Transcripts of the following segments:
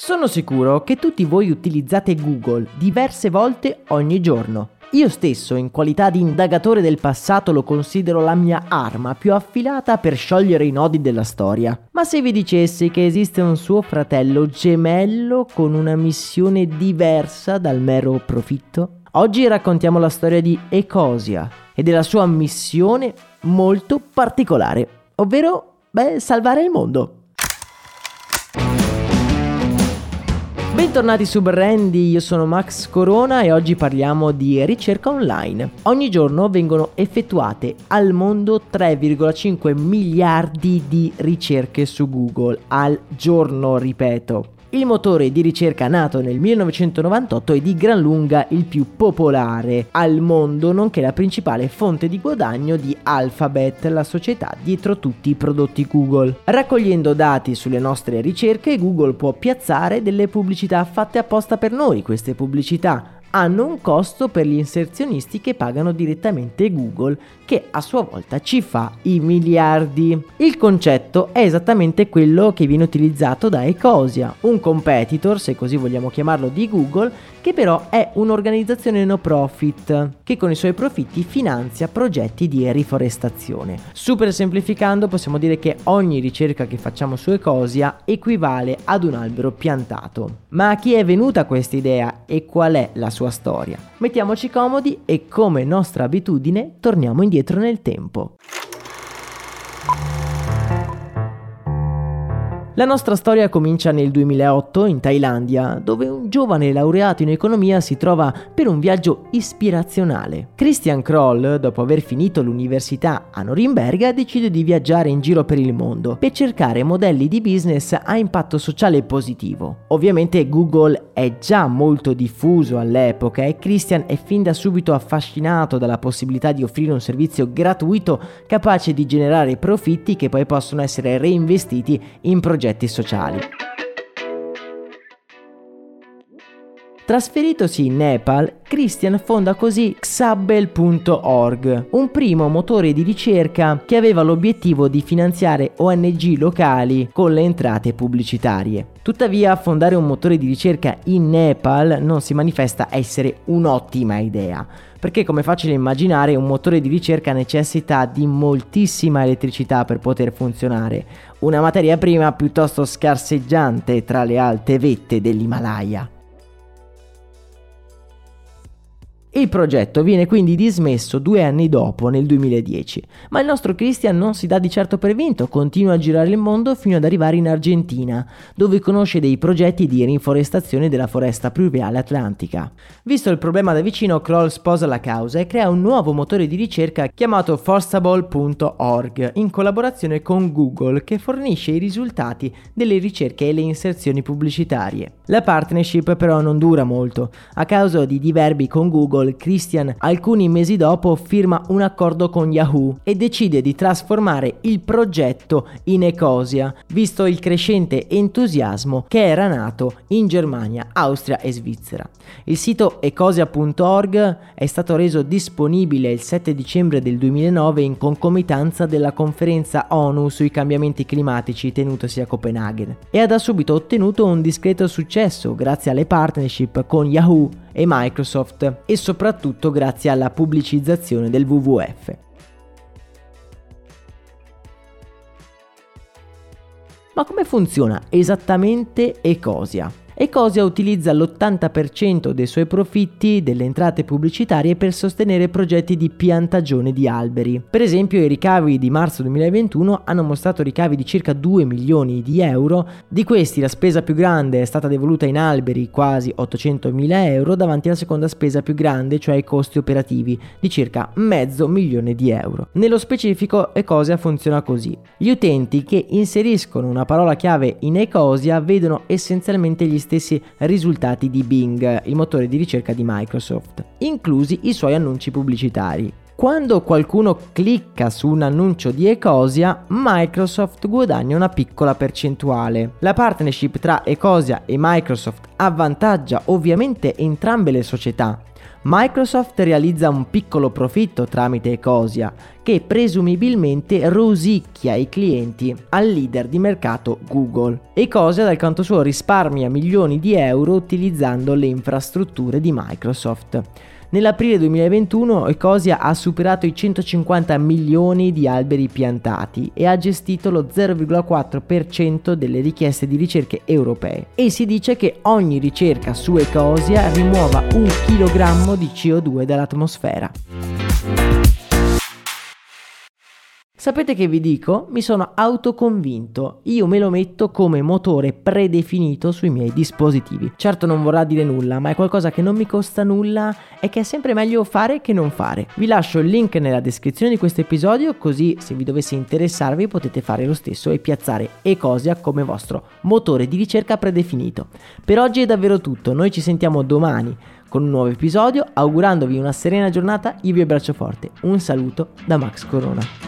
Sono sicuro che tutti voi utilizzate Google diverse volte ogni giorno. Io stesso, in qualità di indagatore del passato, lo considero la mia arma più affilata per sciogliere i nodi della storia. Ma se vi dicessi che esiste un suo fratello gemello con una missione diversa dal mero profitto? Oggi raccontiamo la storia di Ecosia e della sua missione molto particolare, ovvero, beh, salvare il mondo. Bentornati su Brandy, io sono Max Corona e oggi parliamo di ricerca online. Ogni giorno vengono effettuate al mondo 3,5 miliardi di ricerche su Google, al giorno ripeto. Il motore di ricerca nato nel 1998 è di gran lunga il più popolare al mondo, nonché la principale fonte di guadagno di Alphabet, la società dietro tutti i prodotti Google. Raccogliendo dati sulle nostre ricerche, Google può piazzare delle pubblicità fatte apposta per noi. Queste pubblicità hanno un costo per gli inserzionisti che pagano direttamente Google, che a sua volta ci fa i miliardi. Il concetto è esattamente quello che viene utilizzato da Ecosia, un competitor, se così vogliamo chiamarlo, di Google, che però è un'organizzazione no profit, che con i suoi profitti finanzia progetti di riforestazione. Super semplificando possiamo dire che ogni ricerca che facciamo su Ecosia equivale ad un albero piantato. Ma a chi è venuta questa idea e qual è la sua storia? Mettiamoci comodi e come nostra abitudine torniamo indietro nel tempo. La nostra storia comincia nel 2008 in Thailandia, dove un giovane laureato in economia si trova per un viaggio ispirazionale. Christian Kroll, dopo aver finito l'università a Norimberga, decide di viaggiare in giro per il mondo per cercare modelli di business a impatto sociale positivo. Ovviamente Google è già molto diffuso all'epoca e Christian è fin da subito affascinato dalla possibilità di offrire un servizio gratuito capace di generare profitti che poi possono essere reinvestiti in progetti progetti sociali. Trasferitosi in Nepal, Christian fonda così Xabel.org, un primo motore di ricerca che aveva l'obiettivo di finanziare ONG locali con le entrate pubblicitarie. Tuttavia, fondare un motore di ricerca in Nepal non si manifesta essere un'ottima idea, perché come facile immaginare un motore di ricerca necessita di moltissima elettricità per poter funzionare, una materia prima piuttosto scarseggiante tra le alte vette dell'Himalaya. Il progetto viene quindi dismesso due anni dopo, nel 2010, ma il nostro Christian non si dà di certo per vinto, continua a girare il mondo fino ad arrivare in Argentina, dove conosce dei progetti di rinforestazione della foresta pluviale atlantica. Visto il problema da vicino, Kroll sposa la causa e crea un nuovo motore di ricerca chiamato forstable.org, in collaborazione con Google, che fornisce i risultati delle ricerche e le inserzioni pubblicitarie. La partnership però non dura molto, a causa di diverbi con Google Google, Christian alcuni mesi dopo firma un accordo con Yahoo e decide di trasformare il progetto in Ecosia, visto il crescente entusiasmo che era nato in Germania, Austria e Svizzera. Il sito ecosia.org è stato reso disponibile il 7 dicembre del 2009 in concomitanza della conferenza ONU sui cambiamenti climatici tenutosi a Copenaghen e ha da subito ottenuto un discreto successo successo grazie alle partnership con Yahoo e Microsoft e soprattutto grazie alla pubblicizzazione del WWF. Ma come funziona esattamente Ecosia? Ecosia utilizza l'80% dei suoi profitti delle entrate pubblicitarie per sostenere progetti di piantagione di alberi. Per esempio i ricavi di marzo 2021 hanno mostrato ricavi di circa 2 milioni di euro, di questi la spesa più grande è stata devoluta in alberi, quasi 800 mila euro, davanti alla seconda spesa più grande, cioè i costi operativi, di circa mezzo milione di euro. Nello specifico Ecosia funziona così. Gli utenti che inseriscono una parola chiave in Ecosia vedono essenzialmente gli stessi risultati di Bing, il motore di ricerca di Microsoft, inclusi i suoi annunci pubblicitari. Quando qualcuno clicca su un annuncio di Ecosia, Microsoft guadagna una piccola percentuale. La partnership tra Ecosia e Microsoft avvantaggia ovviamente entrambe le società, Microsoft realizza un piccolo profitto tramite Ecosia, che presumibilmente rosicchia i clienti al leader di mercato Google. Ecosia dal canto suo risparmia milioni di euro utilizzando le infrastrutture di Microsoft. Nell'aprile 2021 Ecosia ha superato i 150 milioni di alberi piantati e ha gestito lo 0,4% delle richieste di ricerche europee. E si dice che ogni ricerca su Ecosia rimuova un chilogrammo di CO2 dall'atmosfera. Sapete che vi dico? Mi sono autoconvinto. Io me lo metto come motore predefinito sui miei dispositivi. Certo non vorrà dire nulla, ma è qualcosa che non mi costa nulla e che è sempre meglio fare che non fare. Vi lascio il link nella descrizione di questo episodio, così se vi dovesse interessarvi potete fare lo stesso e piazzare Ecosia come vostro motore di ricerca predefinito. Per oggi è davvero tutto, noi ci sentiamo domani con un nuovo episodio, augurandovi una serena giornata, io vi abbraccio forte. Un saluto da Max Corona.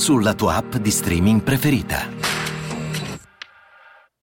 sulla tua app di streaming preferita.